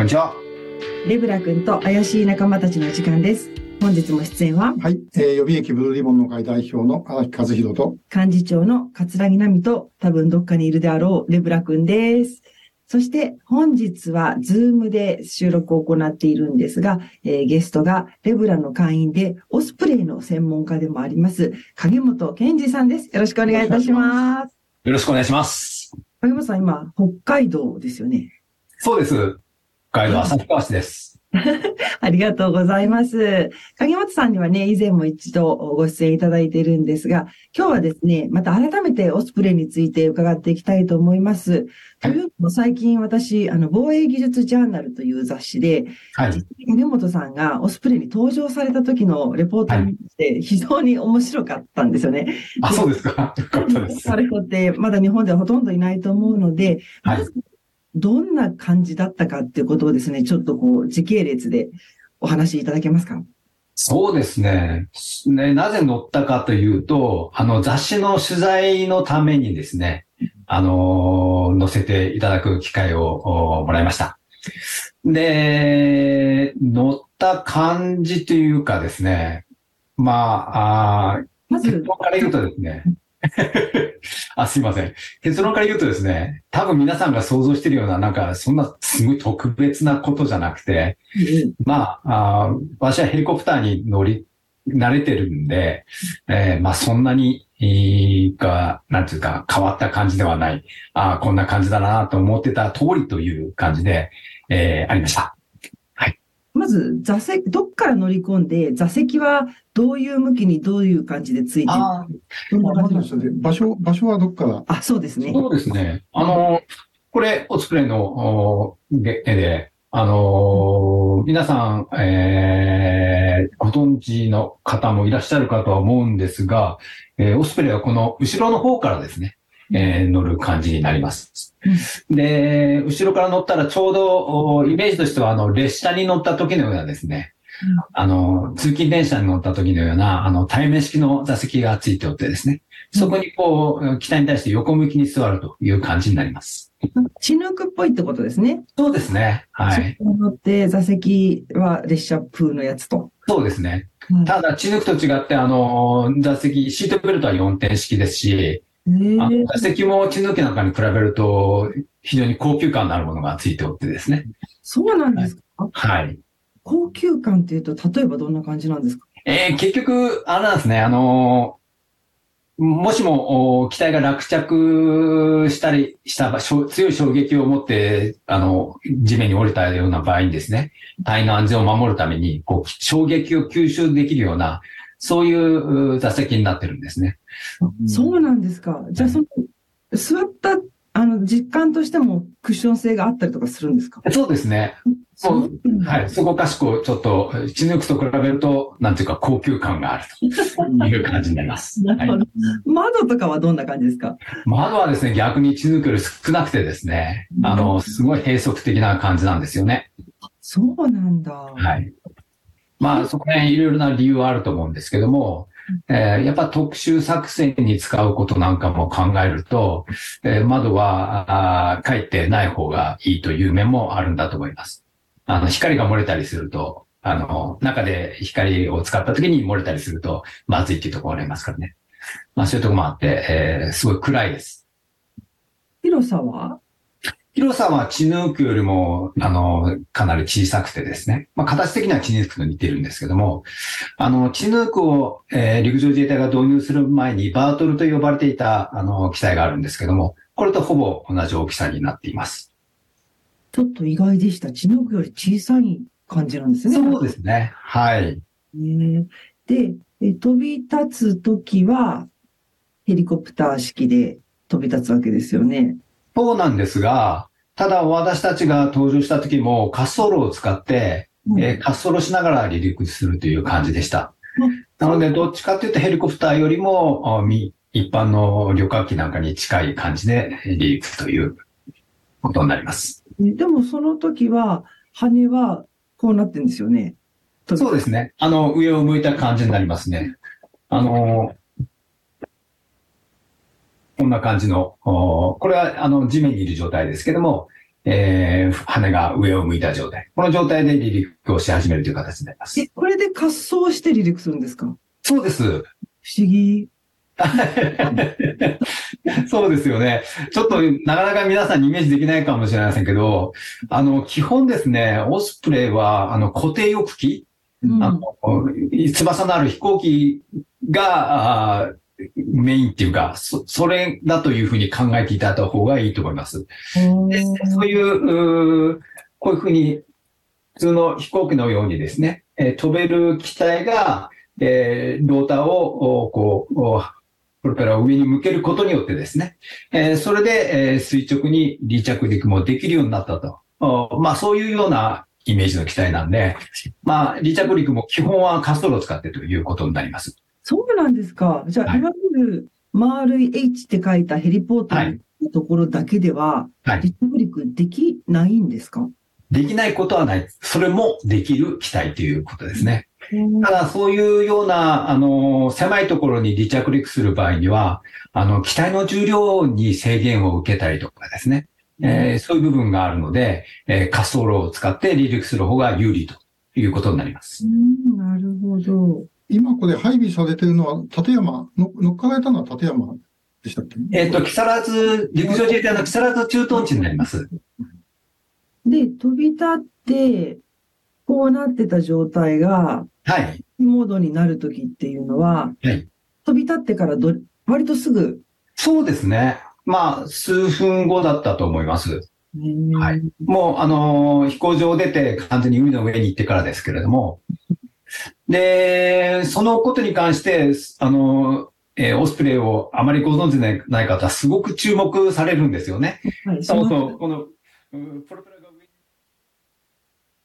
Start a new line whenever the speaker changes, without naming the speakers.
こんにちは。
レブラ君と怪しい仲間たちの時間です。本日も出演は、
はい。えー予備役ブルーリボンの会代表の荒木和博と、
幹事長の葛城奈海と、多分どっかにいるであろうレブラ君です。そして、本日は、ズームで収録を行っているんですが、えーゲストが、レブラの会員で、オスプレイの専門家でもあります、影本健二さんです。よろしくお願いいたします。
よろしくお願いします。
影本さん、今、北海道ですよね。
そうです。北海道旭川市です。
ありがとうございます。影本さんにはね、以前も一度ご出演いただいているんですが、今日はですね、また改めてオスプレイについて伺っていきたいと思います。というのも最近私、あの、防衛技術ジャーナルという雑誌で、
はい。
影本さんがオスプレイに登場された時のレポートを見て、非常に面白かったんですよね。
あ、そうですか。よかったです。
されて、まだ日本ではほとんどいないと思うので、
はい
まずどんな感じだったかっていうことをですね、ちょっとこう、時系列でお話しいただけますか？
そうですね。ね、なぜ載ったかというと、あの、雑誌の取材のためにですね、あの、載せていただく機会をおもらいました。で、載った感じというかですね、まあ、あー
まず
結論から言うとですね、あ、すいません。結論から言うとですね、多分皆さんが想像しているような、なんか、そんなすごい特別なことじゃなくて、まあ、あー私はヘリコプターに乗り、慣れてるんで、えーまあそんなに、えーが、なんていうか、変わった感じではない。ああ、こんな感じだなと思ってた通りという感じで、えーありました。
まず、座席、どっから乗り込んで、座席はどういう向きにどういう感じでついてるの
場所、場所はどっから？
あ、そうですね。
そうですね。あの、これ、オスプレイのお絵で、あの、皆さん、えー、ご存知の方もいらっしゃるかとは思うんですが、えーオスプレイはこの後ろの方からですね、えー乗る感じになります。で、後ろから乗ったらちょうど、おイメージとしては、あの、列車に乗った時のようなですね、あの、通勤電車に乗った時のような、あの、対面式の座席がついておってですね、そこにこう、機体に対して横向きに座るという感じになります。
チヌークっぽいってことですね。
そうですね。はい。
乗って、座席は列車風のやつと。
そうですね。
はい
ただ、チヌークと違って、あの、座席、シートベルトは4点式ですし、
へ
あの
え
座席もチヌークなんかに比べると、非常に高級感のあるものがついておってですね。
そうなんですか、
はい。
高級感っていうと、例えばどんな感じなんですか？
えー結局、あれなんですね、あのーもしも、お機体が落着したりした場所、強い衝撃を持って、あの、地面に降りたような場合にですね、隊員の安全を守るために、こう、衝撃を吸収できるような、そういうう座席になってるんですね。
そうなんですか。じゃあ、その、座った、あの、実感としてもクッション性があったりとかするんですか？
そうですね。そうはい。そこかしこ、ちょっと、チヌークと比べると、なんていうか、高級感があると いう感じになります。
なるほ
はい
ど。窓とかはどんな感じですか？
窓はですね、逆にチヌークより少なくてですね、あの、すごい閉塞的な感じなんですよね。
そうなんだ。
はい。まあ、そこら辺いろいろな理由はあると思うんですけども、えーやっぱ特殊作戦に使うことなんかも考えると、えー窓は、あーかえってない方がいいという面もあるんだと思います。あの、光が漏れたりすると、あの、中で光を使った時に漏れたりすると、まずいっていうところがありますからね。まあ、そういうところもあって、えーすごい暗いです。
広さは？
広さはチヌークよりも、あの、かなり小さくてですね。まあ、形的にはチヌークと似ているんですけども、あの、チヌークを、えー陸上自衛隊が導入する前にバートルと呼ばれていた、あの、機体があるんですけども、これとほぼ同じ大きさになっています。
ちょっと意外でした。チノークより小さい感じなんですね。
そうですね。はい。
ね。で、え飛び立つときは、ヘリコプター式で飛び立つわけですよね。
そうなんですが、ただ私たちが登場した時も滑走路を使って、えー滑走路しながら離陸するという感じでした。なので、どっちかというとヘリコプターよりも、一般の旅客機なんかに近い感じで離陸ということになります。
でもその時は、羽はこうなってるんですよね。
そうですね。あの、上を向いた感じになりますね。あの、こんな感じの、おこれはあの地面にいる状態ですけども、えー、羽が上を向いた状態。この状態で離陸をし始めるという形になります
え。、これで滑走して離陸するんですか？
そうです。
不思議。
そうですよね。ちょっとなかなか皆さんにイメージできないかもしれませんけど、あの、基本ですね、オスプレイは、あの、固定翼機、
うん
あの、翼のある飛行機が、メインっていうか、そ、それだというふうに考えていただいた方がいいと思います。でそういう、うーこういうふうに、普通の飛行機のようにですね、えー飛べる機体が、えーローターを、おこう、おプロペラを上に向けることによってですね、えーそれで、えー垂直に離着陸もできるようになったと。おまあ、そういうようなイメージの機体なんで、まあ、離着陸も基本は滑走路を使ってということになります。
そうなんですか。じゃあ、
はい
い、わゆる丸い H って書いたヘリポート
はい
のところだけでは、
はい。
離着陸できないんですか？
できないことはない。それもできる機体ということですね。ただ、そういうような、あの、狭いところに離着陸する場合には、あの、機体の重量に制限を受けたりとかですね、えーそういう部分があるので、えー滑走路を使って離陸する方が有利ということになります。
うん、なるほど。
今これ配備されてるのは、立山、の乗っかられたのは立山でしたっけ？
えっ、と、木更津、陸上自衛隊の木更津駐屯地になります。
で、飛び立って、こうなってた状態が、
はい。
モードになるときっていうのは、
はい
飛び立ってからど、割とすぐ、
そうですね。まあ、数分後だったと思います。はいもう、あのー飛行場を出て完全に海の上に行ってからですけれども、で、そのことに関して、あのーえーオスプレイをあまりご存知でない方、すごく注目されるんですよね。
はい、
そう
の
そう、この、